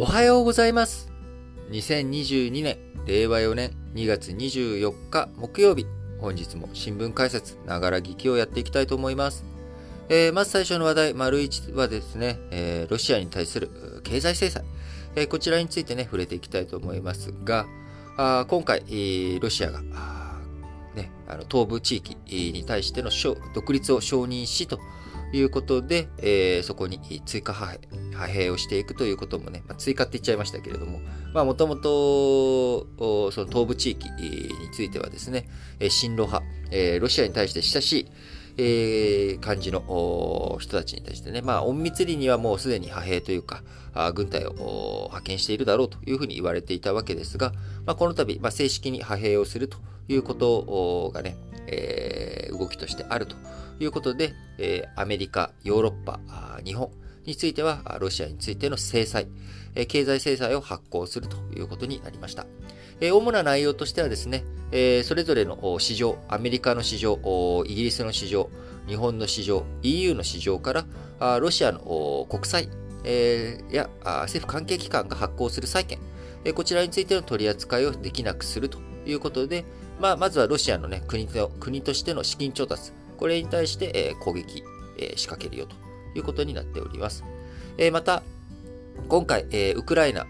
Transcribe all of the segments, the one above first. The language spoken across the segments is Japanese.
おはようございます。2022年、令和4年2月24日木曜日、本日も新聞解説、ながら聞きをやっていきたいと思います。えー、まず最初の話題、丸1はですね、えー、ロシアに対する経済制裁、えー、こちらについてね、触れていきたいと思いますが、あ今回、ロシアが、ね、あの東部地域に対しての独立を承認しということで、えー、そこに追加派兵派兵をしていくということもね、まあ、追加って言っちゃいましたけれども、まあもともと、その東部地域についてはですね、親ロ派、えー、ロシアに対して親しい、えー、感じの人たちに対してね、まあ、隠密裏にはもうすでに派兵というか、あ軍隊を派遣しているだろうというふうに言われていたわけですが、まあ、この度、まあ、正式に派兵をするということがね、えー、動きとしてあるとということで、えー、アメリカ、ヨーロッパ、日本、については、ロシアについての制裁、経済制裁を発行するということになりました。主な内容としてはですね、それぞれの市場、アメリカの市場、イギリスの市場、日本の市場、EU の市場から、ロシアの国債や政府関係機関が発行する債券、こちらについての取り扱いをできなくするということで、まあ、まずはロシアの、ね、国と国としての資金調達、これに対して攻撃仕掛けるよということになっております。えまた、今回、えウクライナ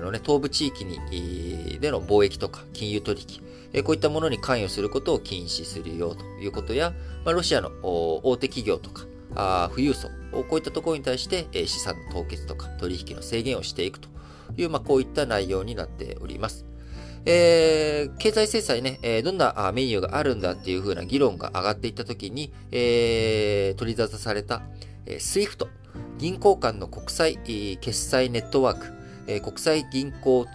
の、ね、東部地域にでの貿易とか金融取引、えこういったものに関与することを禁止するよということや、ま、ロシアの大手企業とかあ富裕層、こういったところに対して、え資産の凍結とか取引の制限をしていくという、ま、こういった内容になっております。えー、経済制裁ね、えー、どんなメニューがあるんだっていう風な議論が上がっていったときに、えー、取り沙汰された、えー、SWIFT、銀行間の国際決済ネットワーク、えー、国際銀行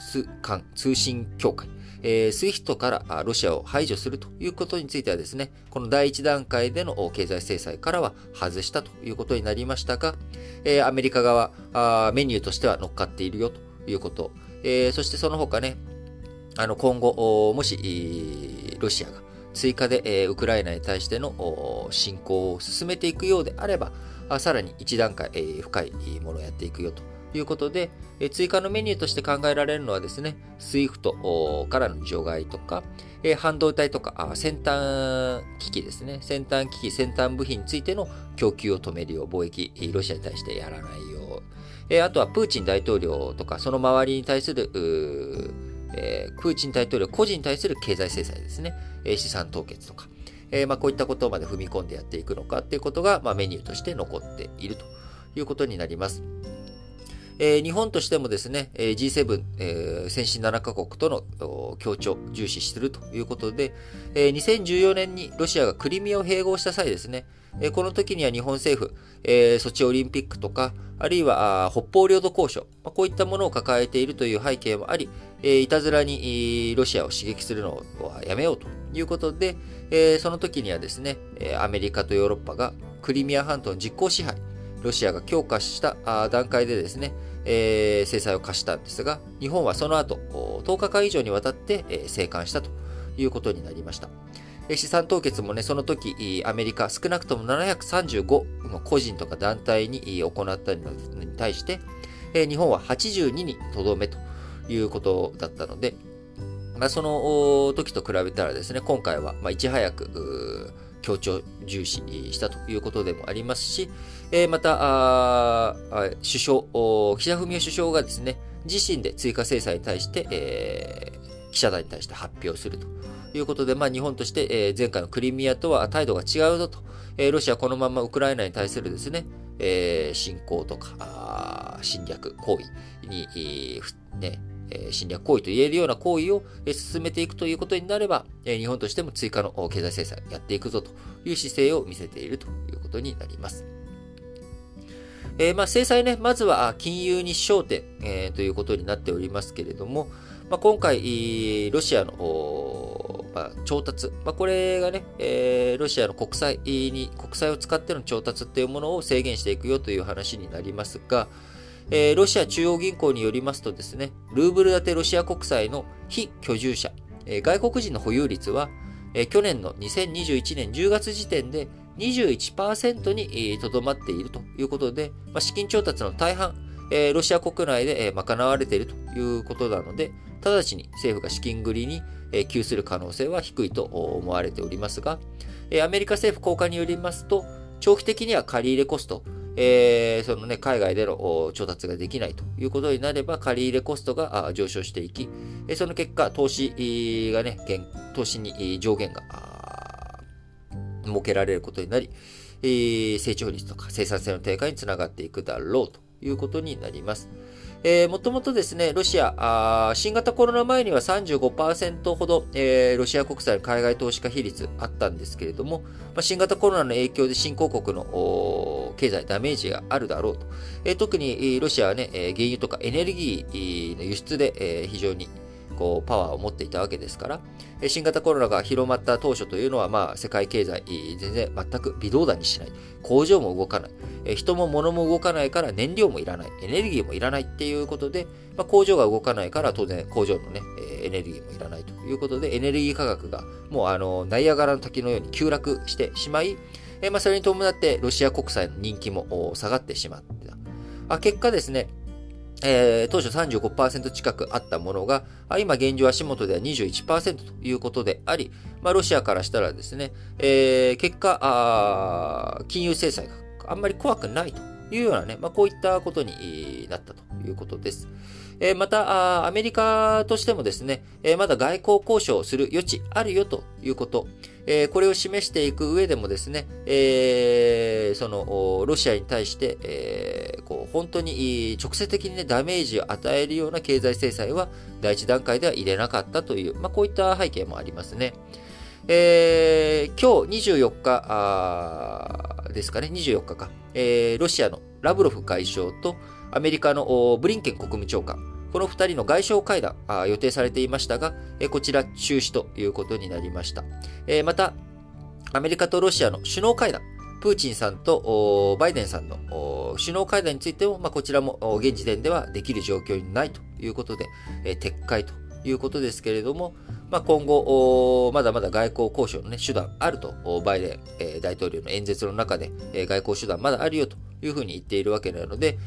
間通信協会、えー、SWIFT からロシアを排除するということについてはですね、この第一段階での経済制裁からは外したということになりましたが、えー、アメリカ側、メニューとしては乗っかっているよということ、えー、そしてその他ね、あの今後、もし、ロシアが追加で、ウクライナに対しての侵攻を進めていくようであれば、さらに一段階、深いものをやっていくよということで、追加のメニューとして考えられるのはですね、SWIFT からの除外とか、半導体とか先端機器ですね、先端機器、先端部品についての供給を止めるよう、貿易、ロシアに対してやらないよう、あとはプーチン大統領とか、その周りに対する、えー、プーチン大統領個人に対する経済制裁ですね、えー、資産凍結とか、えー、まあ、こういったことまで踏み込んでやっていくのかっていうことが、まあ、メニューとして残っているということになります。えー、日本としてもですね、えー、G7、えー、先進7カ国との協調、重視するということで、えー、2014年にロシアがクリミアを併合した際ですね、えー、この時には日本政府、えー、ソチオリンピックとか、あるいは北方領土交渉、まあ、こういったものを抱えているという背景もあり、えー、いたずらにロシアを刺激するのはやめようということで、えー、その時にはですね、アメリカとヨーロッパがクリミア半島の実効支配、ロシアが強化した段階でですね、えー、制裁を課したんですが、日本はその後、10日間以上にわたって、えー、生還したということになりました。資産凍結もね、その時、アメリカ少なくとも735の個人とか団体に行ったのに対して、日本は82にとどめということだったので、まあ、その時と比べたらですね、今回は、まあ、いち早く、強調重視したということでもありますし、えまた、首相、岸田文雄首相がですね、自身で追加制裁に対して、えー、記者団に対して発表するということで、まあ、日本として、えー、前回のクリミアとは態度が違うぞと、えー、ロシアこのままウクライナに対するですね、えー、侵攻とか、侵略行為に、ね、え侵略行為と言えるような行為を進めていくということになれば、日本としても追加の経済制裁やっていくぞという姿勢を見せているということになります。えー、まあ、制裁ね、まずは金融に焦点、えー、ということになっておりますけれども、まあ、今回、ロシアの、まあ、調達、ま、これがね、えー、ロシアの国債に、国債を使っての調達っていうものを制限していくよという話になりますが、えー、ロシア中央銀行によりますとですね、ルーブル建てロシア国債の非居住者、えー、外国人の保有率は、えー、去年の2021年10月時点で21%にとどまっているということで、まあ、資金調達の大半、えー、ロシア国内で、えー、賄われているということなので、直ちに政府が資金繰りに、えー、給する可能性は低いと思われておりますが、えー、アメリカ政府高官によりますと、長期的には借り入れコスト、えー、そのね、海外での調達ができないということになれば、借り入れコストが上昇していき、その結果、投資がね、投資に上限が設けられることになり、成長率とか生産性の低下につながっていくだろうということになります。えー、もともとですね、ロシアあ、新型コロナ前には35%ほど、えー、ロシア国債の海外投資家比率あったんですけれども、まあ、新型コロナの影響で新興国の経済ダメージがあるだろうと。えー、特にロシアはね、原油とかエネルギーの輸出で、えー、非常にこうパワーを持っていたわけですから、新型コロナが広まった当初というのは、まあ、世界経済、全然全く微動だにしない。工場も動かない。人も物も動かないから燃料もいらない。エネルギーもいらないっていうことで、まあ、工場が動かないから当然工場のね、エネルギーもいらないということで、エネルギー価格がもうあの、ナイアガラの滝のように急落してしまい、えまあ、それに伴ってロシア国債の人気も下がってしまった。あ結果ですね、えー、当初35%近くあったものが、今現状足元では21%ということであり、まあ、ロシアからしたらですね、えー、結果金融制裁があんまり怖くないというようなね、まあ、こういったことになったということです。えー、またアメリカとしてもですね、えー、まだ外交交渉をする余地あるよということ、えー、これを示していく上でもですね、えー、その、ロシアに対して、えー、本当に直接的にね、ダメージを与えるような経済制裁は第一段階では入れなかったという、まあ、こういった背景もありますね。えー、今日24日ですかね、24日か、えー、ロシアのラブロフ外相とアメリカのブリンケン国務長官、この2人の外相会談予定されていましたが、こちら中止ということになりました。また、アメリカとロシアの首脳会談、プーチンさんとバイデンさんの首脳会談についても、まあ、こちらも現時点ではできる状況にないということで、撤回ということですけれども、まあ、今後、まだまだ外交交渉の、ね、手段あると、バイデン大統領の演説の中で、外交手段まだあるよというふうに言っているわけなので、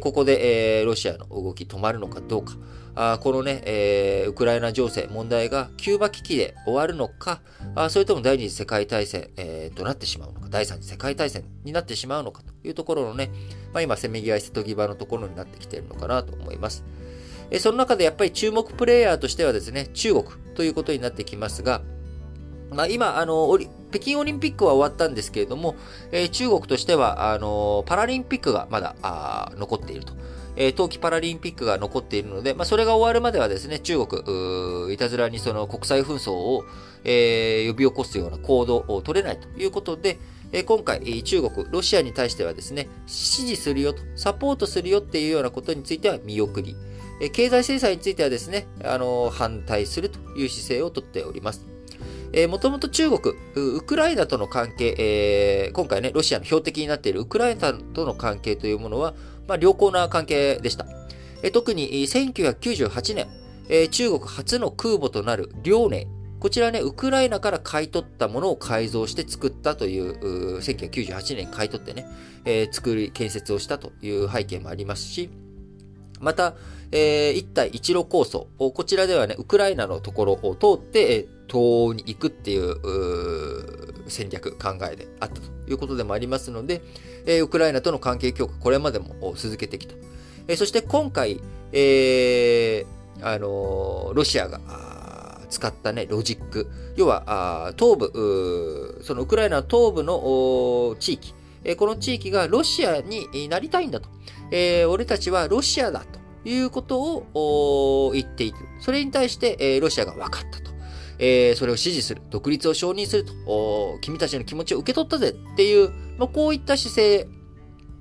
ここで、ロシアの動き止まるのかどうか、あこのね、えー、ウクライナ情勢、問題がキューバ危機で終わるのか、あそれとも第二次世界大戦、えー、となってしまうのか、第三次世界大戦になってしまうのかというところのね、まあ、今、せめぎ合い瀬戸際のところになってきているのかなと思います。えその中でやっぱり注目プレイヤーとしてはですね、中国ということになってきますが、まあ、今、あの、北京オリンピックは終わったんですけれども、えー、中国としては、あの、パラリンピックがまだ残っていると。え、冬季パラリンピックが残っているので、まあ、それが終わるまではですね、中国、いたずらにその国際紛争を、えー、呼び起こすような行動を取れないということで、え今回、中国、ロシアに対してはですね、支持するよと、サポートするよっていうようなことについては見送りえ、経済制裁についてはですね、あの、反対するという姿勢をとっております。えー、もともと中国、ウクライナとの関係、えー、今回ね、ロシアの標的になっているウクライナとの関係というものは、まあ、良好な関係でした。えー、特に1998年、えー、中国初の空母となる遼寧、こちらね、ウクライナから買い取ったものを改造して作ったという、う1998年買い取ってね、えー、作り、建設をしたという背景もありますし、また、えー、一帯一路構想。こちらではね、ウクライナのところを通って、東欧に行くっていう戦略、考えであったということでもありますので、えー、ウクライナとの関係強化、これまでも続けてきた。えー、そして今回、えー、あの、ロシアが使ったね、ロジック。要は、東部、そのウクライナ東部の地域、えこの地域がロシアになりたいんだと。えー、俺たちはロシアだということを言っている。それに対して、えー、ロシアが分かったと。えー、それを支持する。独立を承認すると。君たちの気持ちを受け取ったぜっていう、まあ、こういった姿勢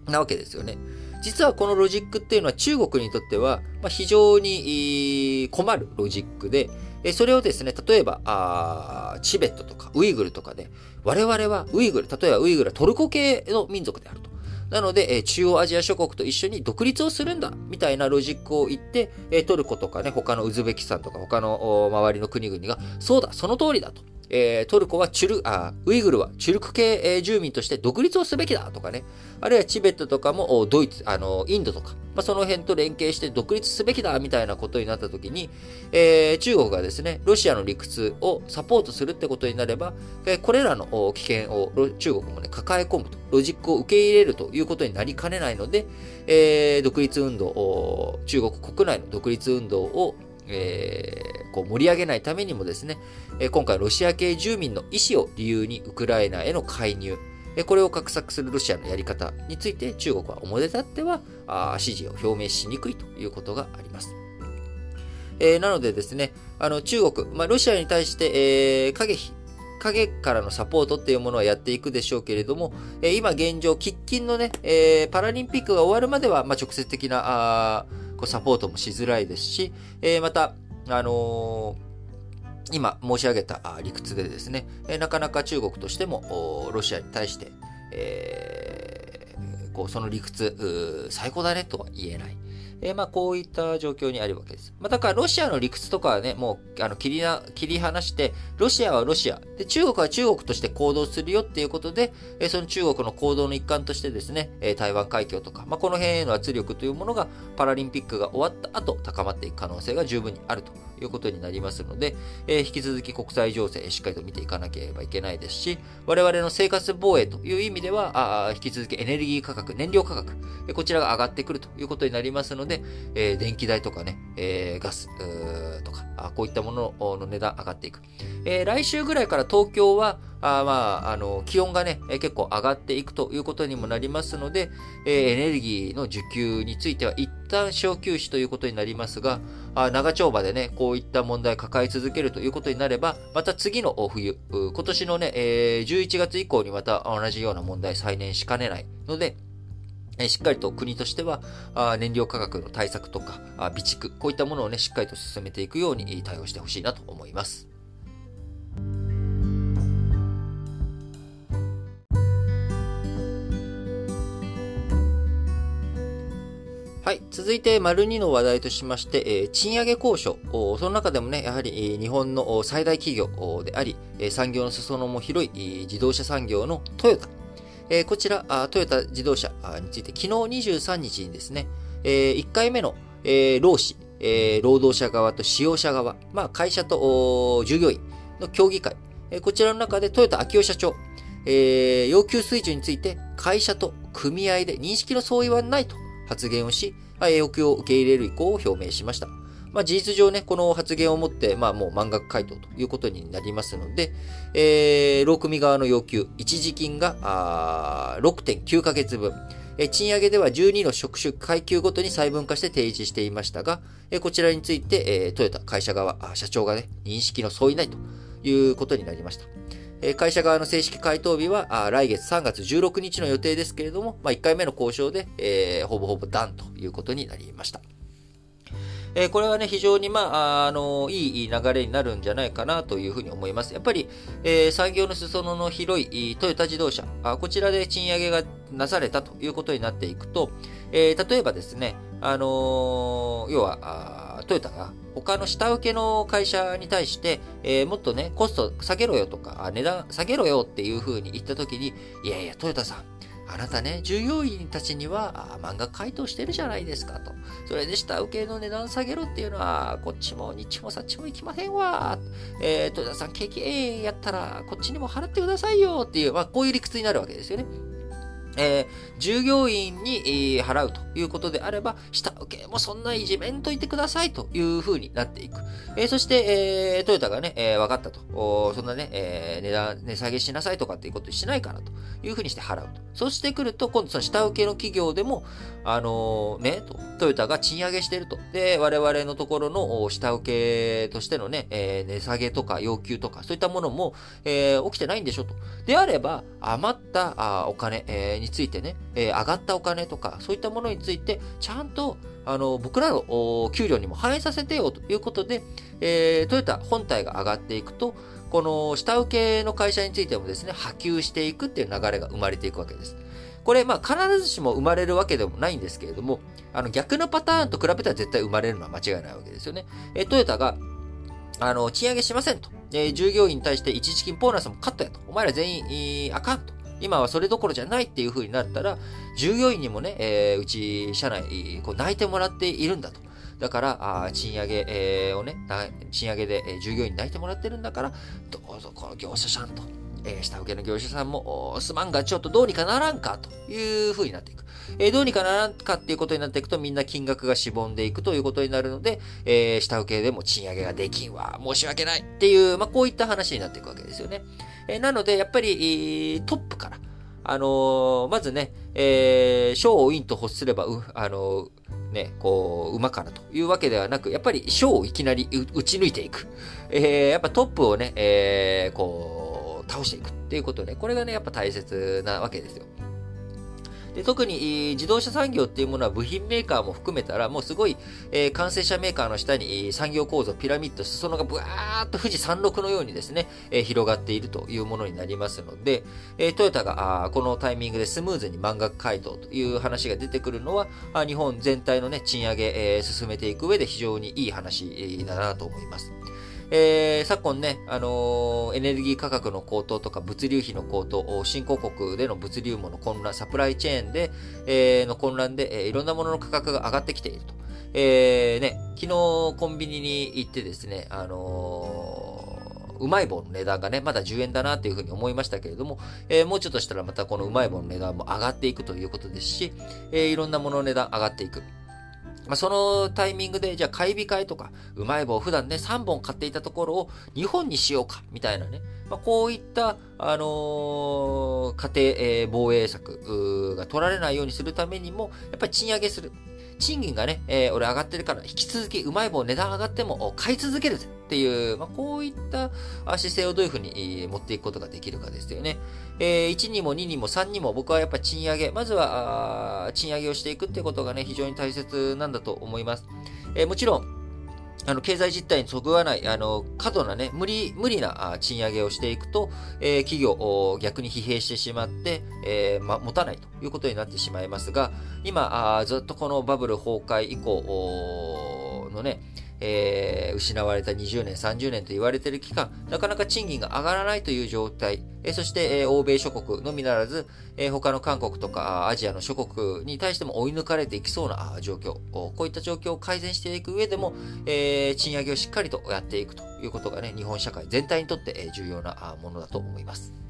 なわけですよね。実はこのロジックっていうのは中国にとっては、まあ、非常に困るロジックで、それをですね、例えば、あチベットとかウイグルとかで、我々はウイグル、例えばウイグルはトルコ系の民族であると。なので、え中央アジア諸国と一緒に独立をするんだ、みたいなロジックを言って、えトルコとかね、他のウズベキスタンとか他の周りの国々が、そうだ、その通りだと。えー、トルコはチュル、あ、ウイグルはチュルク系、えー、住民として独立をすべきだとかね、あるいはチベットとかもドイツ、あの、インドとか、まあ、その辺と連携して独立すべきだみたいなことになった時に、えー、中国がですね、ロシアの理屈をサポートするってことになれば、えー、これらの危険を中国もね、抱え込むと、ロジックを受け入れるということになりかねないので、えー、独立運動、中国国内の独立運動をえー、こう盛り上げないためにもですね、え今回ロシア系住民の意思を理由にウクライナへの介入、えこれを画策するロシアのやり方について中国は表立ってはあ支持を表明しにくいということがあります。えー、なのでですね、あの中国、まあ、ロシアに対して、えー、影影からのサポートっていうものはやっていくでしょうけれども、えー、今現状、喫緊のね、えー、パラリンピックが終わるまでは、まあ、直接的なあこうサポートもしづらいですし、えー、また、あのー今申し上げた理屈でですね、なかなか中国としてもロシアに対して、えー、こうその理屈、最高だねとは言えない。えー、まあ、こういった状況にあるわけです。まあ、だから、ロシアの理屈とかはね、もう、あの、切りな、切り離して、ロシアはロシア、で、中国は中国として行動するよっていうことで、えー、その中国の行動の一環としてですね、えー、台湾海峡とか、まあ、この辺への圧力というものが、パラリンピックが終わった後、高まっていく可能性が十分にあると。いうことになりますので、えー、引き続き国際情勢、しっかりと見ていかなければいけないですし、我々の生活防衛という意味では、あ引き続きエネルギー価格、燃料価格、こちらが上がってくるということになりますので、えー、電気代とかね、えー、ガスとかあ、こういったものの値段上がっていく。え、来週ぐらいから東京は、あまあ、あの、気温がね、結構上がっていくということにもなりますので、えー、エネルギーの需給については一旦小休止ということになりますが、あ長丁場でね、こういった問題を抱え続けるということになれば、また次の冬、今年のね、えー、11月以降にまた同じような問題再燃しかねないので、しっかりと国としては、燃料価格の対策とか、備蓄、こういったものをね、しっかりと進めていくように対応してほしいなと思います。い。続いて、丸2の話題としまして、え賃上げ交渉。その中でもね、やはり、日本の最大企業であり、産業の裾野も広い自動車産業のトヨタ。えー、こちらトヨタ自動車について、昨日23日にですね、えー、1回目の、えー、労使、えー、労働者側と使用者側、まあ、会社と従業員の協議会、えー、こちらの中でトヨタ秋夫社長、えー、要求水準について会社と組合で認識の相違はないと発言をし、要求を受け入れる意向を表明しました。まあ、事実上ね、この発言をもって、まあ、もう満額回答ということになりますので、えー、労組側の要求、一時金が6.9ヶ月分、え賃上げでは12の職種階級ごとに細分化して提示していましたが、えこちらについて、えトヨタ会社側、社長がね、認識の相違ないということになりました。え会社側の正式回答日は来月3月16日の予定ですけれども、まあ、1回目の交渉で、えー、ほぼほぼダンということになりました。えこれはね、非常に、まあ、あの、いい流れになるんじゃないかなというふうに思います。やっぱり、えー、産業の裾野の広いトヨタ自動車あ、こちらで賃上げがなされたということになっていくと、えー、例えばですね、あのー、要はトヨタが他の下請けの会社に対して、えー、もっとね、コスト下げろよとか、値段下げろよっていうふうに言ったときに、いやいや、トヨタさん、あなたね、従業員たちには漫画回答してるじゃないですかと。それで下請けの値段下げろっていうのは、こっちも日もさっちも行きませんわ。えー、豊田さん、景気ええやったら、こっちにも払ってくださいよっていう、まあ、こういう理屈になるわけですよね。えー、従業員に、払うということであれば、下請けもそんないじめんといてくださいというふうになっていく。えー、そして、えー、トヨタがね、えー、分かったと。そんなね、え、値段、値下げしなさいとかっていうことしないからというふうにして払うと。そしてくると、今度その下請けの企業でも、あの、ね、と、トヨタが賃上げしてると。で、我々のところの下請けとしてのね、え、値下げとか要求とか、そういったものも、え、起きてないんでしょと。であれば、余ったあお金、えー、についてね、えー、上がったお金とか、そういったものについて、ちゃんと、あの、僕らの給料にも反映させてよということで、えー、トヨタ本体が上がっていくと、この下請けの会社についてもですね、波及していくっていう流れが生まれていくわけです。これ、まあ、必ずしも生まれるわけでもないんですけれども、あの、逆のパターンと比べたら絶対生まれるのは間違いないわけですよね。えトヨタが、あの、賃上げしませんと。えー、従業員に対して一時金ボーナスもカットやと。お前ら全員、あかんと。今はそれどころじゃないっていう風になったら、従業員にもね、えー、うち、社内、こう、泣いてもらっているんだと。だから、あ賃上げ、えー、をね、賃上げで、えー、従業員に泣いてもらってるんだから、どうぞこの業者さんと、えー、下請けの業者さんも、すまんがちょっとどうにかならんかという風になっていく。えー、どうにかならんかっていうことになっていくと、みんな金額がしぼんでいくということになるので、えー、下請けでも賃上げができんわ、申し訳ないっていう、まあ、こういった話になっていくわけですよね。え、なので、やっぱり、トップから、あの、まずね、えー、賞をインと欲すれば、う、あの、ね、こう、馬からというわけではなく、やっぱり賞をいきなり打ち抜いていく。えー、やっぱトップをね、えー、こう、倒していくっていうことね、これがね、やっぱ大切なわけですよ。で特に自動車産業っていうものは部品メーカーも含めたら、もうすごい、えー、完成車メーカーの下に産業構造、ピラミッド、裾野がブワーっと富士山麓のようにですね、えー、広がっているというものになりますので、えー、トヨタがあこのタイミングでスムーズに満額回答という話が出てくるのは、あ日本全体のね、賃上げ、え、進めていく上で非常にいい話だなと思います。えー、昨今ね、あのー、エネルギー価格の高騰とか物流費の高騰、新興国での物流網の混乱、サプライチェーンで、えー、の混乱で、えー、いろんなものの価格が上がってきていると。えー、ね、昨日コンビニに行ってですね、あのー、うまい棒の値段がね、まだ10円だなというふうに思いましたけれども、えー、もうちょっとしたらまたこのうまい棒の値段も上がっていくということですし、えー、いろんなものの値段上がっていく。まあ、そのタイミングで、じゃあ買い控えとか、うまい棒普段ね、3本買っていたところを2本にしようか、みたいなね。まあ、こういった、あのー、家庭、えー、防衛策が取られないようにするためにも、やっぱり賃上げする。賃金がね、えー、俺上がってるから、引き続きうまい棒値段上がっても買い続けるっていう、まあ、こういった姿勢をどういうふうに持っていくことができるかですよね。えー、1にも2にも3にも僕はやっぱ賃上げ、まずは賃上げをしていくってことがね、非常に大切なんだと思います。えー、もちろん、あの、経済実態にそぐわない、あの、過度なね、無理、無理な賃上げをしていくと、えー、企業を、逆に疲弊してしまって、えー、ま、持たないということになってしまいますが、今、あずっとこのバブル崩壊以降のね、えー、失われた20年、30年と言われている期間、なかなか賃金が上がらないという状態、えー、そして、えー、欧米諸国のみならず、えー、他の韓国とかアジアの諸国に対しても追い抜かれていきそうな状況、こういった状況を改善していく上でも、えー、賃上げをしっかりとやっていくということがね、日本社会全体にとって重要なものだと思います。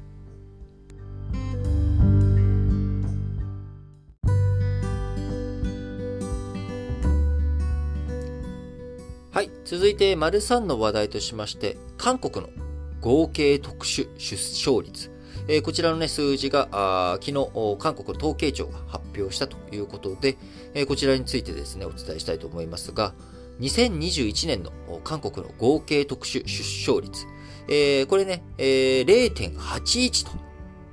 はい。続いて、丸3の話題としまして、韓国の合計特殊出生率。えー、こちらのね、数字が、あ昨日、韓国統計庁が発表したということで、えー、こちらについてですね、お伝えしたいと思いますが、2021年の韓国の合計特殊出生率。えー、これね、えー、0.81と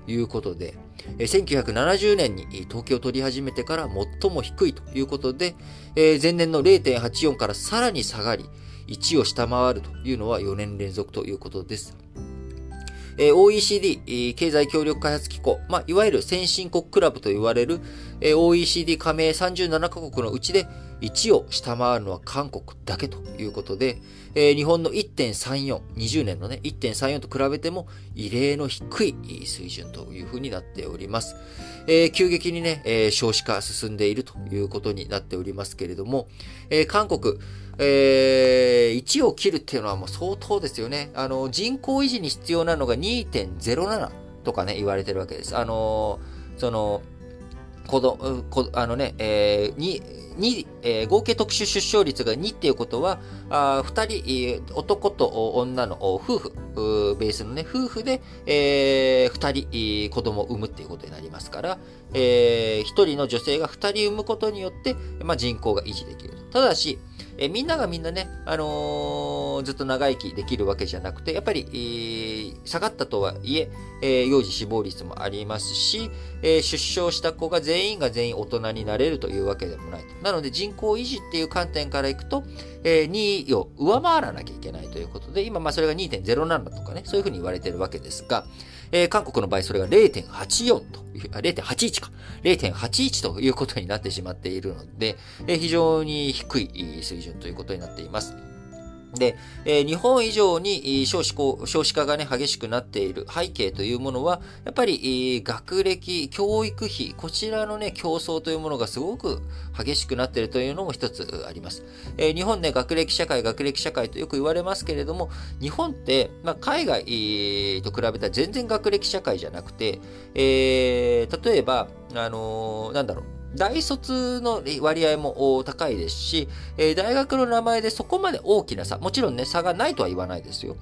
いうことで、1970年に統計を取り始めてから最も低いということで、前年の0.84からさらに下がり、1を下回るというのは4年連続ということです。OECD、経済協力開発機構、まあ、いわゆる先進国クラブと言われる OECD 加盟37カ国のうちで1を下回るのは韓国だけということで、えー、日本の1.34、20年のね、1.34と比べても異例の低い水準というふうになっております。えー、急激にね、えー、少子化進んでいるということになっておりますけれども、えー、韓国、えー、1を切るっていうのはもう相当ですよね。あの、人口維持に必要なのが2.07とかね、言われてるわけです。あの、その、子供、こあのね、えー、に、2、えー、合計特殊出生率が2っていうことは、あ2人、男と女の夫婦、ベースのね、夫婦で、えー、2人子供を産むっていうことになりますから、えー、1人の女性が2人産むことによって、まあ、人口が維持できる。ただし、えみんながみんなね、あのー、ずっと長生きできるわけじゃなくて、やっぱり、えー、下がったとはいええー、幼児死亡率もありますし、え出生した子が全員が全員大人になれるというわけでもないと。なので人口維持っていう観点からいくと、え2位を上回らなきゃいけないということで、今まあそれが2.07とかね、そういうふうに言われてるわけですが、え韓国の場合それが0.84という、0.81か、0.81ということになってしまっているので、え非常に低い水準ということになっています。で、えー、日本以上に少子少子化がね、激しくなっている背景というものは、やっぱり、学歴、教育費、こちらのね、競争というものがすごく激しくなっているというのも一つあります。えー、日本ね、学歴社会、学歴社会とよく言われますけれども、日本って、まあ、海外と比べたら全然学歴社会じゃなくて、え、例えば、あの、なんだろう、大卒の割合も高いですし、え大学の名前でそこまで大きな差、もちろんね、差がないとは言わないですよ。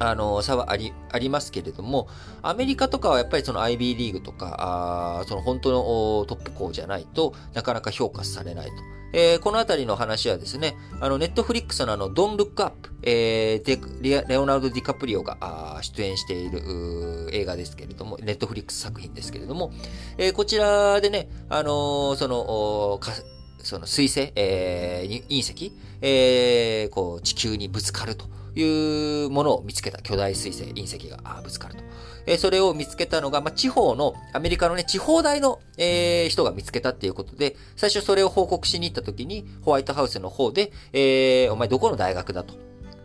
あの、差はあり、ありますけれども、アメリカとかはやっぱりその IB リーグとか、あその本当のトップ校じゃないとなかなか評価されないと。えー、このあたりの話はですね、あの、ネットフリックスのあの、ドン・ルック・アップ、えー、レオナルド・ディカプリオが出演している映画ですけれども、ネットフリックス作品ですけれども、えー、こちらでね、あのー、その、かその水星、えー、隕石、えー、こう、地球にぶつかるというものを見つけた巨大水星、隕石がぶつかると。えそれを見つけたのが、まあ、地方の、アメリカのね、地方大の、えー、人が見つけたっていうことで、最初それを報告しに行った時に、ホワイトハウスの方で、えー、お前どこの大学だと。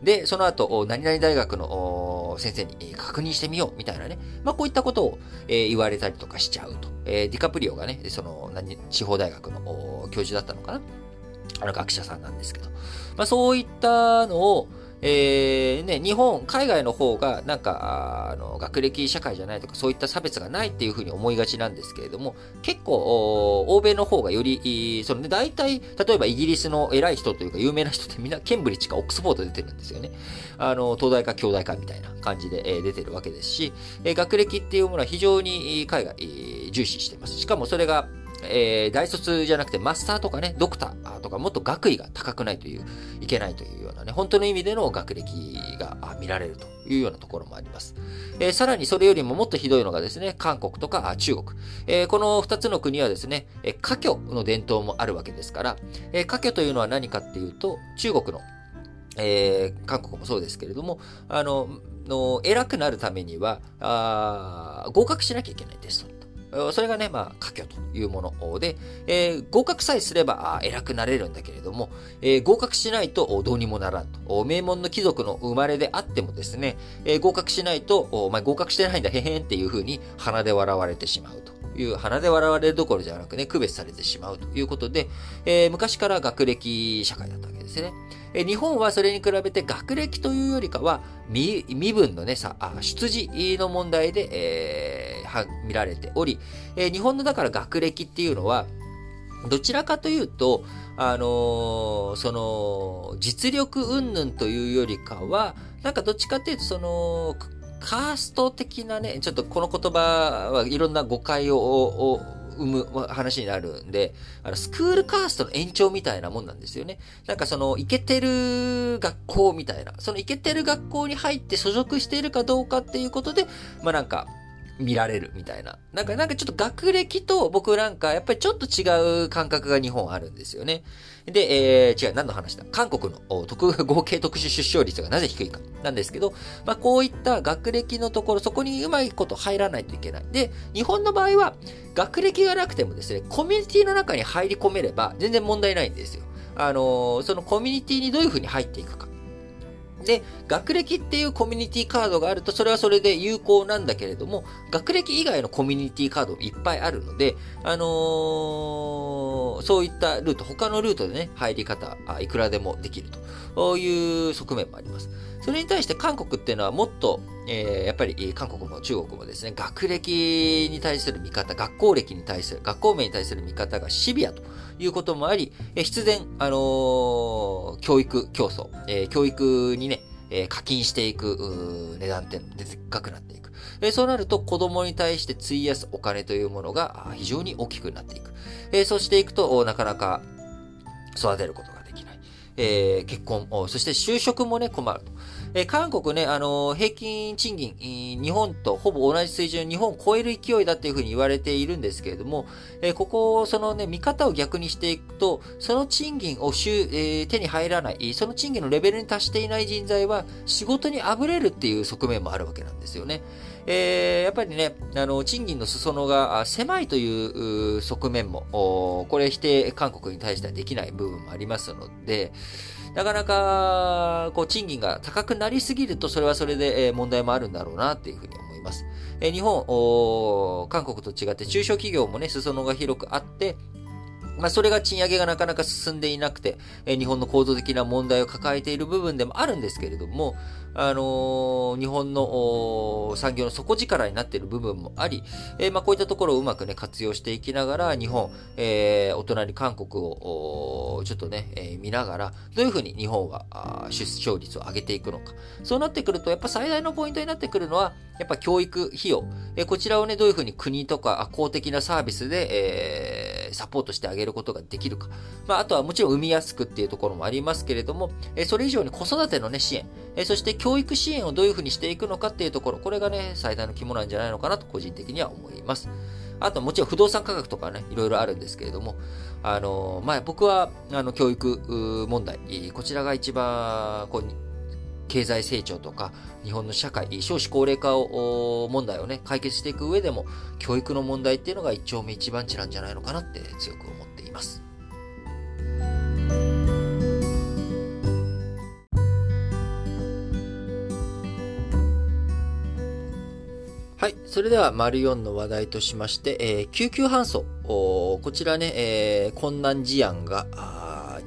で、その後、何々大学の先生に確認してみよう、みたいなね。まあ、こういったことを、え、言われたりとかしちゃうと。え、ディカプリオがね、その、何、地方大学の教授だったのかなあの学者さんなんですけど。まあ、そういったのを、えー、ね、日本、海外の方が、なんか、あの、学歴社会じゃないとか、そういった差別がないっていうふうに思いがちなんですけれども、結構、欧米の方がより、そのね、大体、例えばイギリスの偉い人というか、有名な人ってみんな、ケンブリッジかオックスフォード出てるんですよね。あの、東大か京大かみたいな感じで、えー、出てるわけですし、えー、学歴っていうものは非常に海外、重視してます。しかもそれが、えー、大卒じゃなくてマスターとかね、ドクターとかもっと学位が高くないという、いけないというようなね、本当の意味での学歴が見られるというようなところもあります。えー、さらにそれよりももっとひどいのがですね、韓国とか中国。えー、この二つの国はですね、え家居の伝統もあるわけですから、えー、家居というのは何かっていうと、中国のえー、韓国もそうですけれども、あの、の偉くなるためにはあ、合格しなきゃいけないテスト。それがね、まあ、科挙というもので、えー、合格さえすれば偉くなれるんだけれども、えー、合格しないとどうにもならんと。名門の貴族の生まれであってもですね、えー、合格しないと、お前合格してないんだ、へへんっていうふうに鼻で笑われてしまうと。いう鼻で笑われるどころじゃなくね、区別されてしまうということで、えー、昔から学歴社会だったわけですね。えー、日本はそれに比べて学歴というよりかは、身分のね、さあ、出自の問題で、えー、見られており、えー、日本のだから学歴っていうのは、どちらかというと、あのー、その、実力云々というよりかは、なんかどっちかっていうと、その、カースト的なね、ちょっとこの言葉はいろんな誤解を生む話になるんで、あの、スクールカーストの延長みたいなもんなんですよね。なんかその、イケてる学校みたいな、そのイケてる学校に入って所属しているかどうかっていうことで、まあなんか、見られるみたいな。なんか、なんかちょっと学歴と僕なんか、やっぱりちょっと違う感覚が日本あるんですよね。で、えー、違う、何の話だ？韓国の特、合計特殊出生率がなぜ低いか。なんですけど、まあ、こういった学歴のところ、そこにうまいこと入らないといけない。で、日本の場合は、学歴がなくてもですね、コミュニティの中に入り込めれば、全然問題ないんですよ。あのー、そのコミュニティにどういうふうに入っていくか。で、学歴っていうコミュニティカードがあると、それはそれで有効なんだけれども、学歴以外のコミュニティカードいっぱいあるので、あのー、そういったルート、他のルートでね、入り方、いくらでもできるという側面もあります。それに対して韓国っていうのはもっと、えー、やっぱり韓国も中国もですね、学歴に対する見方、学校歴に対する、学校名に対する見方がシビアということもあり、え必然、あのー、教育競争、えー、教育にね、え課金していく値段っていうのもでっかくなっていく。えそうなると子供に対して費やすお金というものが非常に大きくなっていく。えそうしていくと、なかなか育てることができない。え結婚、そして就職もね、困ると。え韓国ね、あの平均賃金、日本とほぼ同じ水準、日本を超える勢いだっていうふうに言われているんですけれども、えここ、そのね、見方を逆にしていくと、その賃金を週、え、手に入らない、その賃金のレベルに達していない人材は仕事にあぶれるっていう側面もあるわけなんですよね。えー、やっぱりね、あの、賃金の裾野が狭いという側面も、これ否定、韓国に対してはできない部分もありますので、なかなか、こう、賃金が高くなりすぎると、それはそれで問題もあるんだろうな、っていうふうに思います。え日本、韓国と違って中小企業もね、裾野が広くあって、まあ、それが賃上げがなかなか進んでいなくて、え日本の構造的な問題を抱えている部分でもあるんですけれども、あのー、日本の産業の底力になっている部分もあり、えー、まあ、こういったところをうまくね、活用していきながら、日本、えー、お隣韓国を、ちょっとね、えー、見ながら、どういうふうに日本は出生率を上げていくのか。そうなってくると、やっぱ最大のポイントになってくるのは、やっぱ教育費用。え、こちらをね、どういうふうに国とか公的なサービスで、えー、サポートしてあげることができるか。まあ、あとはもちろん産みやすくっていうところもありますけれども、え、それ以上に子育てのね、支援。え、そして教育支援をどういうふうにしていくのかっていうところ、これがね、最大の肝なんじゃないのかなと個人的には思います。あともちろん不動産価格とかね、いろいろあるんですけれども、あの、まあ、僕は、あの、教育問題、こちらが一番、こう、経済成長とか、日本の社会、少子高齢化を、問題をね、解決していく上でも、教育の問題っていうのが一丁目一番地なんじゃないのかなって強く思っています。はい。それでは、丸4の話題としまして、えー、救急搬送。こちらね、えー、困難事案が、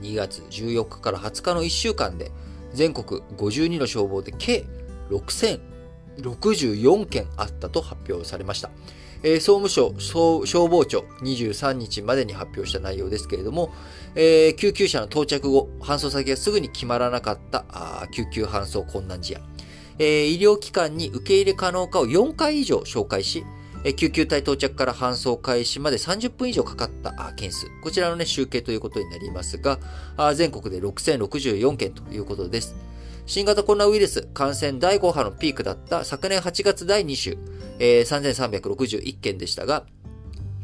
2月14日から20日の1週間で、全国52の消防で計6064件あったと発表されました。えー、総務省消防庁23日までに発表した内容ですけれども、えー、救急車の到着後、搬送先がすぐに決まらなかった救急搬送困難事案。えー、医療機関に受け入れ可能かを4回以上紹介し、救急隊到着から搬送開始まで30分以上かかった件数。こちらのね、集計ということになりますが、全国で6064件ということです。新型コロナウイルス感染第5波のピークだった昨年8月第2週、えー、3361件でしたが、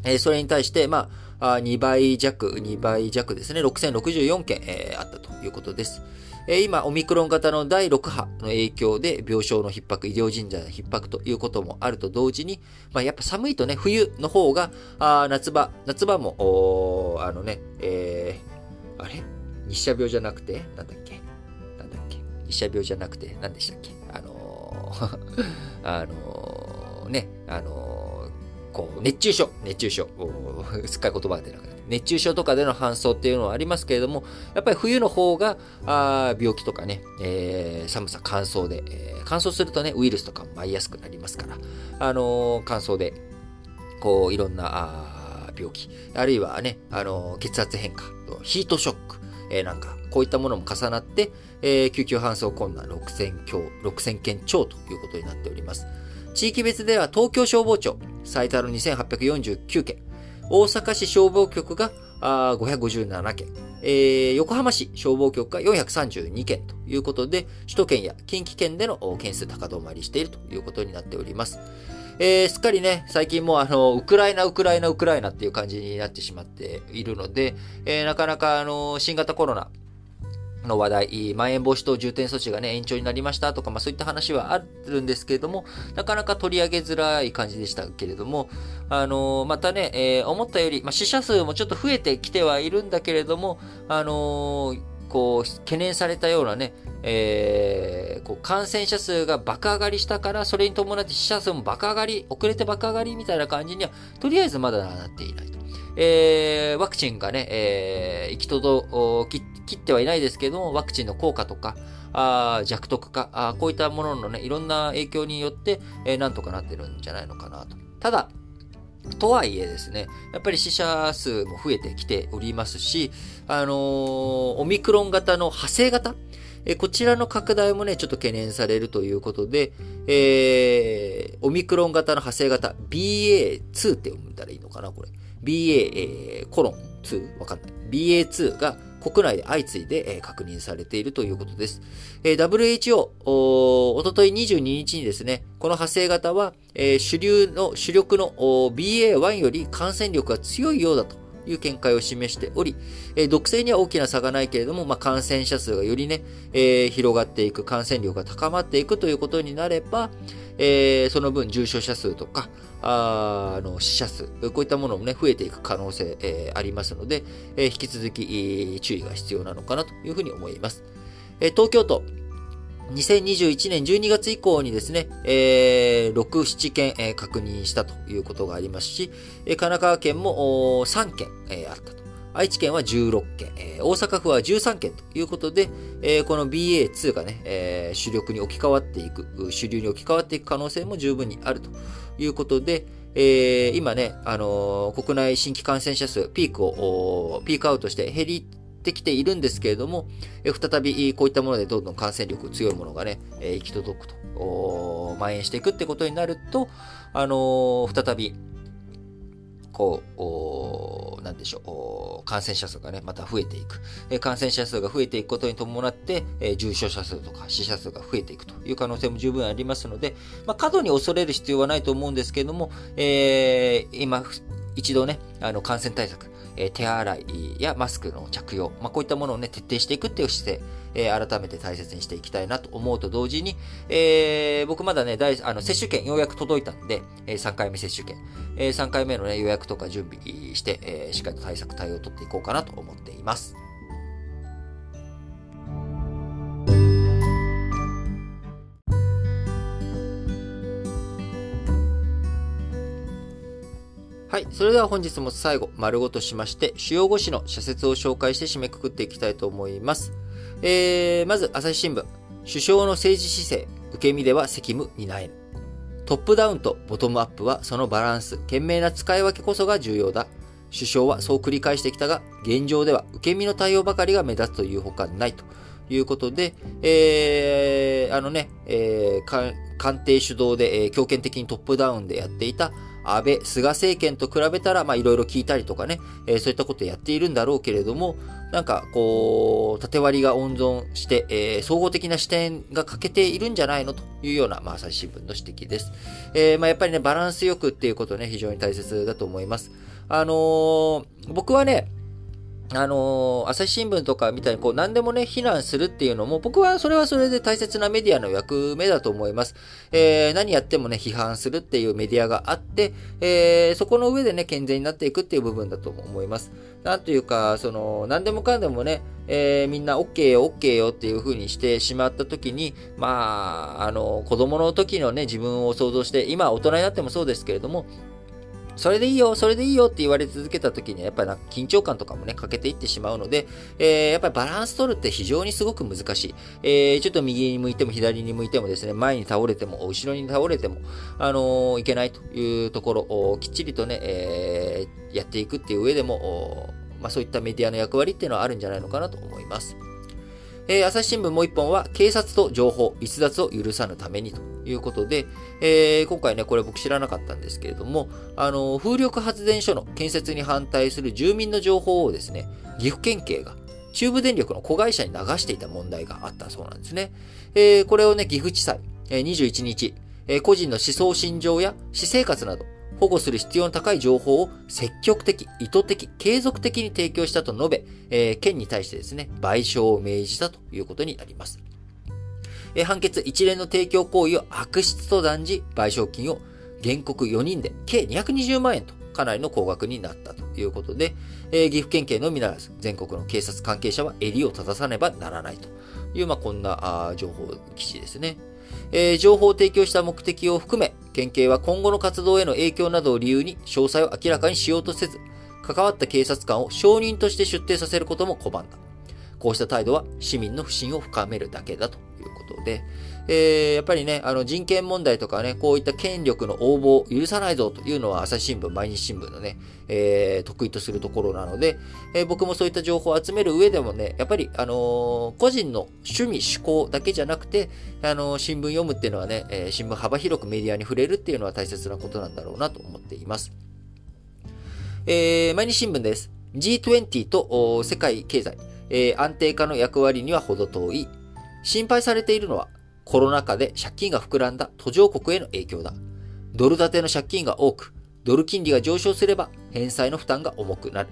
えー、それに対して、まあ、2倍弱、2倍弱ですね、6064件、えー、あったということです。今、オミクロン型の第6波の影響で病床の逼迫、医療人材の逼迫ということもあると同時に、まあ、やっぱ寒いとね、冬の方が、あ夏場、夏場も、あのね、えー、あれ？日射病じゃなくて、なんだっけ？なんだっけ？日射病じゃなくて、何でしたっけ？あのー、あのー、ね、あのー、こう、熱中症、熱中症、すっかり言葉が出なくな熱中症とかでの搬送っていうのはありますけれども、やっぱり冬の方が、あ病気とかね、えー、寒さ乾燥で、えー、乾燥するとね、ウイルスとかも舞いやすくなりますから、あのー、乾燥で、こう、いろんな、病気、あるいはね、あのー、血圧変化、ヒートショック、え、なんか、こういったものも重なって、え、救急搬送困難6000強、6000件超ということになっております。地域別では東京消防庁、最多の2849件、大阪市消防局が557件、えー、横浜市消防局が432件ということで、首都圏や近畿圏での件数高止まりしているということになっております。えー、すっかりね、最近もうあの、ウクライナ、ウクライナ、ウクライナっていう感じになってしまっているので、えー、なかなかあの、新型コロナ、の話題、まん延防止等重点措置がね、延長になりましたとか、まあそういった話はあるんですけれども、なかなか取り上げづらい感じでしたけれども、あのー、またね、えー、思ったより、まあ死者数もちょっと増えてきてはいるんだけれども、あのー、こう、懸念されたようなね、えー、こう感染者数が爆上がりしたから、それに伴って死者数も爆上がり、遅れて爆上がりみたいな感じには、とりあえずまだなっていないと。えー、ワクチンがね、えー、行き届き切ってはいないですけども、ワクチンの効果とか、あ弱毒化あ、こういったもののね、いろんな影響によって、えー、なんとかなってるんじゃないのかなと。ただ、とはいえですね、やっぱり死者数も増えてきておりますし、あのー、オミクロン型の派生型、えこちらの拡大もね、ちょっと懸念されるということで、えー、オミクロン型の派生型 BA2 って読んだらいいのかな、これ。BA、えー、コロン2わかんない。BA2 が国内で相次いで、確認されているということです。WHO、おととい22日にですね、この派生型は、主流の、主力の BA1 より感染力が強いようだという見解を示しており、毒性には大きな差がないけれども、まあ、感染者数がよりね、えー、広がっていく、感染量が高まっていくということになれば、えー、その分重症者数とか、あの死者数、こういったものもね、増えていく可能性、えー、ありますので、えー、引き続き注意が必要なのかなというふうに思います。えー、東京都、2021年12月以降にですね、えー、6、7件、えー、確認したということがありますし、神奈川県も3件、えー、あったと。愛知県は16件、えー、大阪府は13件ということで、えー、この BA2 がね、えー、主力に置き換わっていく、主流に置き換わっていく可能性も十分にあるということで、えー、今ね、あのー、国内新規感染者数、ピークを、ピークアウトして減りってきているんですけれども、再びこういったものでどんどん感染力強いものがね、行き届くと、蔓延していくってことになると、あのー、再び、こう、なんでしょう、感染者数がね、また増えていく。え感染者数が増えていくことに伴って、え重症者数とか死者数が増えていくという可能性も十分ありますので、まあ、過度に恐れる必要はないと思うんですけれども、えー、今、一度ね、あの、感染対策、え手洗いやマスクの着用、まあ、こういったものをね、徹底していくっていう姿勢、え、改めて大切にしていきたいなと思うと同時に、えー、僕まだね、大あの接種券ようやく届いたんで、え、3回目接種券、え、3回目のね、予約とか準備して、え、しっかりと対策対応を取っていこうかなと思っています。それでは本日も最後、丸ごとしまして、主要語詞の社説を紹介して締めくくっていきたいと思います。えー、まず、朝日新聞。首相の政治姿勢、受け身では責務担えぬ。トップダウンとボトムアップはそのバランス、賢明な使い分けこそが重要だ。首相はそう繰り返してきたが、現状では受け身の対応ばかりが目立つというほかないということで、えー、あのね、えー、官邸主導で、えー、強権的にトップダウンでやっていた安倍、菅政権と比べたら、まあいろいろ聞いたりとかね、えー、そういったことやっているんだろうけれども、なんかこう、縦割りが温存して、えー、総合的な視点が欠けているんじゃないのというような、まあ朝日新聞の指摘です。えー、まあやっぱりね、バランスよくっていうことね、非常に大切だと思います。あのー、僕はね、あのー、朝日新聞とかみたいにこう何でもね、非難するっていうのも、僕はそれはそれで大切なメディアの役目だと思います。えー、何やってもね、批判するっていうメディアがあって、えー、そこの上でね、健全になっていくっていう部分だと思います。なんというか、その、何でもかんでもね、えー、みんな OK よ、OK よっていう風にしてしまった時に、まあ、あの、子供の時のね、自分を想像して、今大人になってもそうですけれども、それでいいよ、それでいいよって言われ続けた時には、やっぱり緊張感とかもね、欠けていってしまうので、えー、やっぱりバランス取るって非常にすごく難しい。えー、ちょっと右に向いても左に向いてもですね、前に倒れても、後ろに倒れても、あのー、いけないというところをきっちりとね、えー、やっていくっていう上でも、まあ、そういったメディアの役割っていうのはあるんじゃないのかなと思います。えー、朝日新聞もう一本は、警察と情報、逸脱を許さぬためにということで、えー、今回ね、これ僕知らなかったんですけれども、あの、風力発電所の建設に反対する住民の情報をですね、岐阜県警が中部電力の子会社に流していた問題があったそうなんですね。えー、これをね、岐阜地裁、えー、21日、え、個人の思想心情や私生活など、保護する必要の高い情報を積極的、意図的、継続的に提供したと述べ、えー、県に対してですね、賠償を命じたということになります。えー、判決一連の提供行為を悪質と断じ、賠償金を原告4人で計220万円とかなりの高額になったということで、えー、岐阜県警のみならず、全国の警察関係者は襟を正さねばならないという、まあ、こんなあ情報記事ですね。えー、情報を提供した目的を含め、県警は今後の活動への影響などを理由に詳細を明らかにしようとせず、関わった警察官を証人として出廷させることも拒んだ。こうした態度は市民の不信を深めるだけだということで、えー、やっぱりね、あの人権問題とかね、こういった権力の横暴を許さないぞというのは朝日新聞、毎日新聞のね、えー、得意とするところなので、えー、僕もそういった情報を集める上でもね、やっぱり、あの個人の趣味、趣向だけじゃなくて、あの新聞読むっていうのはね、え新聞幅広くメディアに触れるっていうのは大切なことなんだろうなと思っています。え毎日新聞です。G20 と世界経済、え安定化の役割には程遠い。心配されているのはコロナ禍で借金が膨らんだ途上国への影響だ。ドル建ての借金が多く、ドル金利が上昇すれば返済の負担が重くなる。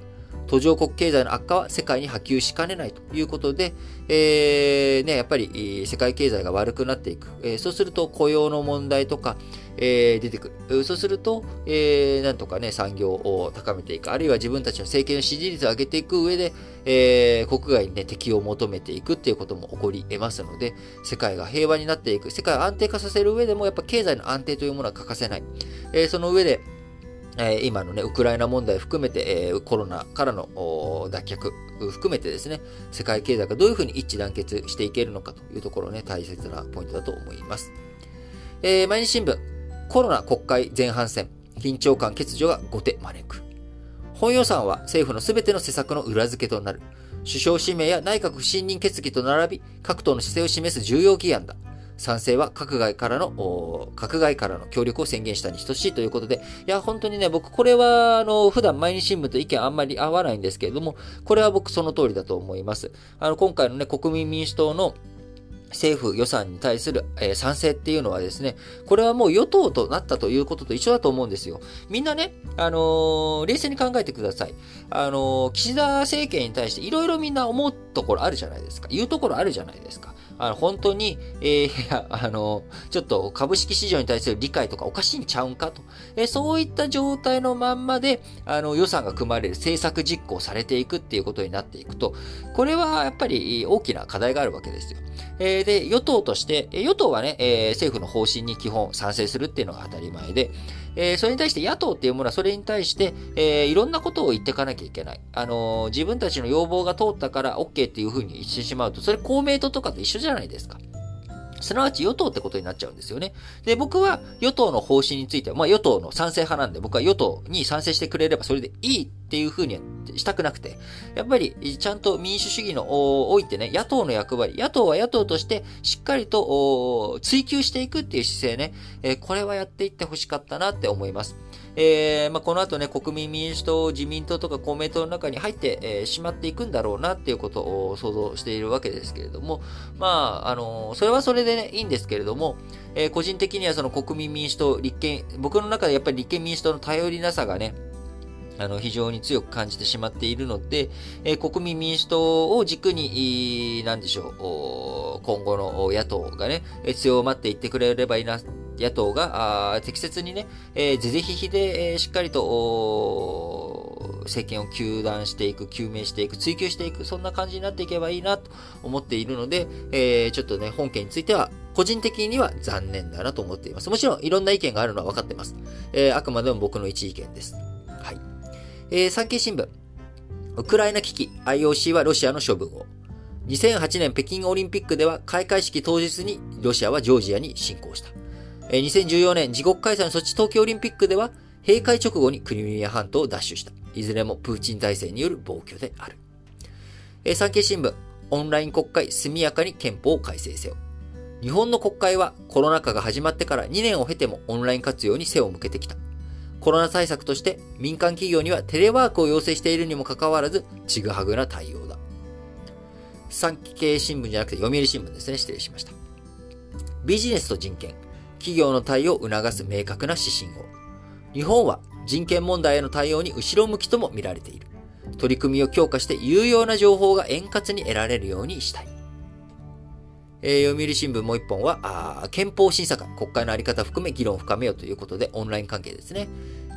途上国経済の悪化は世界に波及しかねないということで、えー、ね、やっぱり世界経済が悪くなっていく。えー、そうすると雇用の問題とか、えー、出てくる。そうすると、えー、なんとかね、産業を高めていく。あるいは自分たちの政権の支持率を上げていく上で、えー、国外にね、敵を求めていくっていうことも起こり得ますので、世界が平和になっていく。世界を安定化させる上でも、やっぱ経済の安定というものは欠かせない。えー、その上で、え今のね、ウクライナ問題含めて、えコロナからの脱却含めてですね、世界経済がどういうふうに一致団結していけるのかというところね、大切なポイントだと思います。えー、毎日新聞、コロナ国会前半戦、緊張感欠如が後手招く。本予算は政府のすべての施策の裏付けとなる。首相指名や内閣不信任決議と並び、各党の姿勢を示す重要議案だ。賛成は閣外からの、閣外からの協力を宣言したに等しいということで、いや、本当にね、僕、これは、あの、普段毎日新聞と意見あんまり合わないんですけれども、これは僕その通りだと思います。あの、今回のね、国民民主党の政府予算に対する、えー、賛成っていうのはですね、これはもう与党となったということと一緒だと思うんですよ。みんなね、あのー、冷静に考えてください。あのー、岸田政権に対していろいろみんな思うところあるじゃないですか。言うところあるじゃないですか。あの、本当に、えー、あの、ちょっと株式市場に対する理解とかおかしいんちゃうんかと。えー、そういった状態のまんまで、あの、予算が組まれる、政策実行されていくっていうことになっていくと、これはやっぱり大きな課題があるわけですよ。えー、で、与党として、与党はね、えー、政府の方針に基本賛成するっていうのが当たり前で、えー、それに対して野党っていうものはそれに対して、えー、いろんなことを言っていかなきゃいけない。あのー、自分たちの要望が通ったから OK っていうふうにしてしまうと、それ公明党とかと一緒じゃないですか。すなわち与党ってことになっちゃうんですよね。で、僕は与党の方針については、まあ与党の賛成派なんで、僕は与党に賛成してくれればそれでいいっていうふうにしたくなくて、やっぱりちゃんと民主主義のおいてね、野党の役割、野党は野党としてしっかりと追求していくっていう姿勢ね、えこれはやっていってほしかったなって思います。えー、まあ、この後ね、国民民主党、自民党とか公明党の中に入ってし、えー、まっていくんだろうなっていうことを想像しているわけですけれども、まあ、あのー、それはそれでね、いいんですけれども、えー、個人的にはその国民民主党、立憲、僕の中でやっぱり立憲民主党の頼りなさがね、あの、非常に強く感じてしまっているので、え、国民民主党を軸に、なんでしょう、今後の野党がね、強まっていってくれればいいな、野党が適切にね、えー、是々非々で、え、しっかりと、政権を糾弾していく、究明していく、追求していく、そんな感じになっていけばいいなと思っているので、えー、ちょっとね、本件については、個人的には残念だなと思っています。もちろん、いろんな意見があるのは分かってます。えー、あくまでも僕の一意見です。えー、産経新聞。ウクライナ危機、IOC はロシアの処分を。2008年北京オリンピックでは開会式当日にロシアはジョージアに侵攻した。2014年自国開催のソチ東京オリンピックでは、閉会直後にクリミア半島を奪取した。いずれもプーチン体制による暴挙である。産経新聞、オンライン国会速やかに憲法を改正せよ。日本の国会はコロナ禍が始まってから2年を経てもオンライン活用に背を向けてきた。コロナ対策として民間企業にはテレワークを要請しているにもかかわらず、ちぐはぐな対応だ。産経新聞じゃなくて読売新聞ですね。失礼しました。ビジネスと人権。企業の対応を促す明確な指針を。日本は人権問題への対応に後ろ向きとも見られている。取り組みを強化して有用な情報が円滑に得られるようにしたい。えー、読売新聞もう一本は、あ憲法審査会、国会のあり方含め議論を深めようということで、オンライン関係ですね。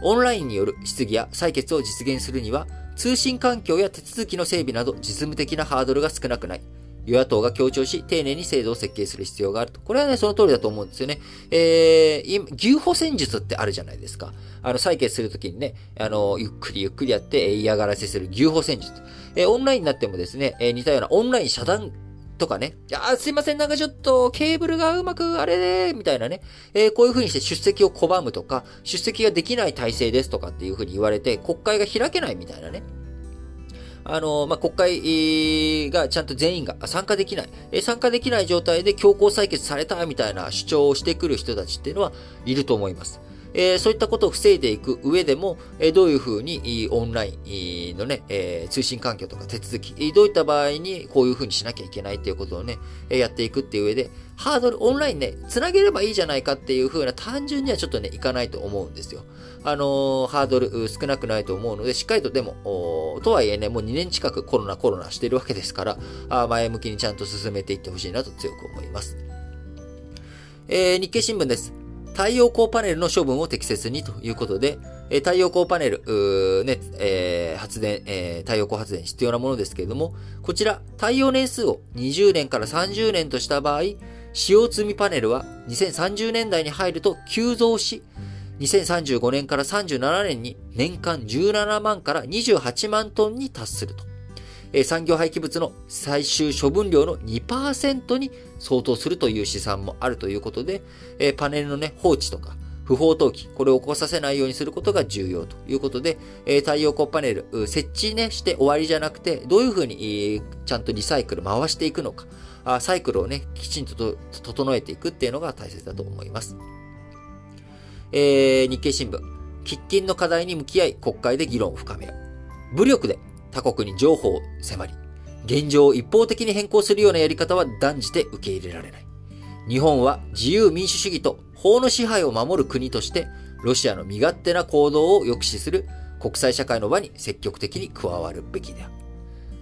オンラインによる質疑や採決を実現するには、通信環境や手続きの整備など実務的なハードルが少なくない。与野党が強調し、丁寧に制度を設計する必要があると。これはね、その通りだと思うんですよね。えー、牛歩戦術ってあるじゃないですか。あの、採決するときにね、あの、ゆっくりゆっくりやって、嫌がらせする牛歩戦術。えー、オンラインになってもですね、えー、似たようなオンライン遮断とかね、いやすいません、なんかちょっとケーブルがうまくあれ、みたいなね、えー、こういう風にして出席を拒むとか、出席ができない体制ですとかっていう風に言われて、国会が開けないみたいなね。あの、まあ、国会がちゃんと全員が参加できない、参加できない状態で強行採決されたみたいな主張をしてくる人たちっていうのはいると思います。えー、そういったことを防いでいく上でも、えー、どういうふうにオンラインのね、えー、通信環境とか手続き、どういった場合にこういうふうにしなきゃいけないっていうことをね、やっていくっていう上で、ハードル、オンラインね、つなげればいいじゃないかっていうふうな単純にはちょっとね、いかないと思うんですよ。あの、ハードル少なくないと思うので、しっかりとでも、とはいえね、もう2年近くコロナコロナしてるわけですから、あ前向きにちゃんと進めていってほしいなと強く思います。えー、日経新聞です。太陽光パネルの処分を適切にということで、え太陽光パネル、ね、えー、発電、えー、太陽光発電必要なものですけれども、こちら、太陽年数を20年から30年とした場合、使用積みパネルは2030年代に入ると急増し、2035年から37年に年間17万から28万トンに達すると。産業廃棄物の最終処分量の2%に相当するという試算もあるということで、えパネルのね、放置とか、不法投棄、これを起こさせないようにすることが重要ということで、え太陽光パネル、設置ね、して終わりじゃなくて、どういうふうに、ちゃんとリサイクル回していくのか、あサイクルをね、きちんと整えていくっていうのが大切だと思います。えー、日経新聞。喫緊の課題に向き合い、国会で議論を深めよう。武力で他国に情報を迫り、現状を一方的に変更するようなやり方は断じて受け入れられない。日本は自由民主主義と法の支配を守る国として、ロシアの身勝手な行動を抑止する国際社会の場に積極的に加わるべきである。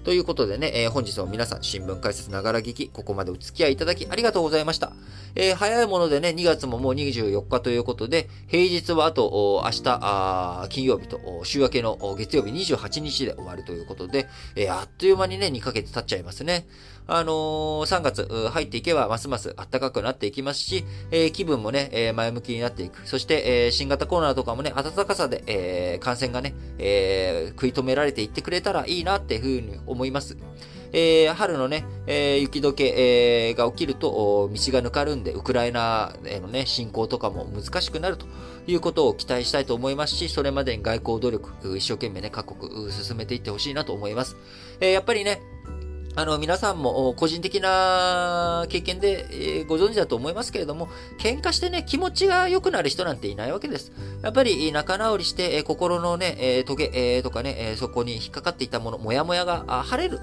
ということでね、えー、本日も皆さん新聞解説ながら聞き、ここまでお付き合いいただきありがとうございました。えー、早いものでね、2月ももう24日ということで、平日はあと、明日、金曜日と、週明けの月曜日28日で終わるということで、えー、あっという間にね、2ヶ月経っちゃいますね。あのー、3月入っていけばますます暖かくなっていきますし、えー、気分もね、え、前向きになっていく。そして、え、新型コロナとかもね、暖かさで、え、感染がね、え、食い止められていってくれたらいいなっていうふうに思います。えー、春のね、えー、雪解け、えー、が起きると、道がぬかるんで、ウクライナへのね、侵攻とかも難しくなるということを期待したいと思いますし、それまでに外交努力、一生懸命ね、各国進めていってほしいなと思います。え、やっぱりね、あの、皆さんも個人的な経験で、ご存知だと思いますけれども、喧嘩してね、気持ちが良くなる人なんていないわけです。やっぱり仲直りして、心のね、トゲ、とかね、そこに引っかかっていたもの、もやもやが晴れる。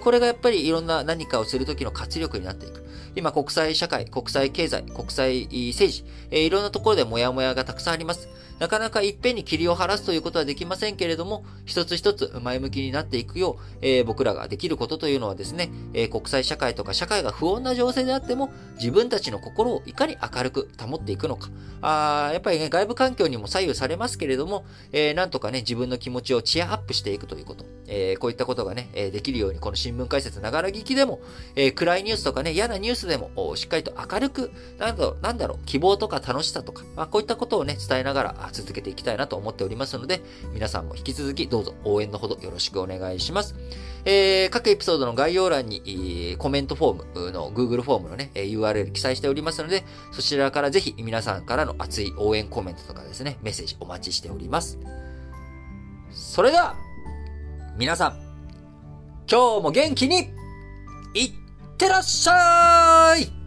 これがやっぱりいろんな何かをするときの活力になっていく。今、国際社会、国際経済、国際政治、いろんなところでもやもやがたくさんあります。なかなかいっぺんに霧を晴らすということはできませんけれども、一つ一つ前向きになっていくよう、えー、僕らができることというのはですね、えー、国際社会とか社会が不穏な情勢であっても、自分たちの心をいかに明るく保っていくのか。あやっぱりね、外部環境にも左右されますけれども、えー、なんとかね、自分の気持ちをチアアップしていくということ。えこういったことがね、えできるように、この新聞解説ながら聞きでも、え暗いニュースとかね、嫌なニュースでも、しっかりと明るく、なんだろう、なんだろう、希望とか楽しさとか、まあ、こういったことをね、伝えながら続けていきたいなと思っておりますので、皆さんも引き続きどうぞ応援のほどよろしくお願いします。えー、各エピソードの概要欄に、えー、コメントフォームの Google フォームのね、URL 記載しておりますので、そちらからぜひ皆さんからの熱い応援コメントとかですね、メッセージお待ちしております。それでは、皆さん、今日も元気に、いってらっしゃい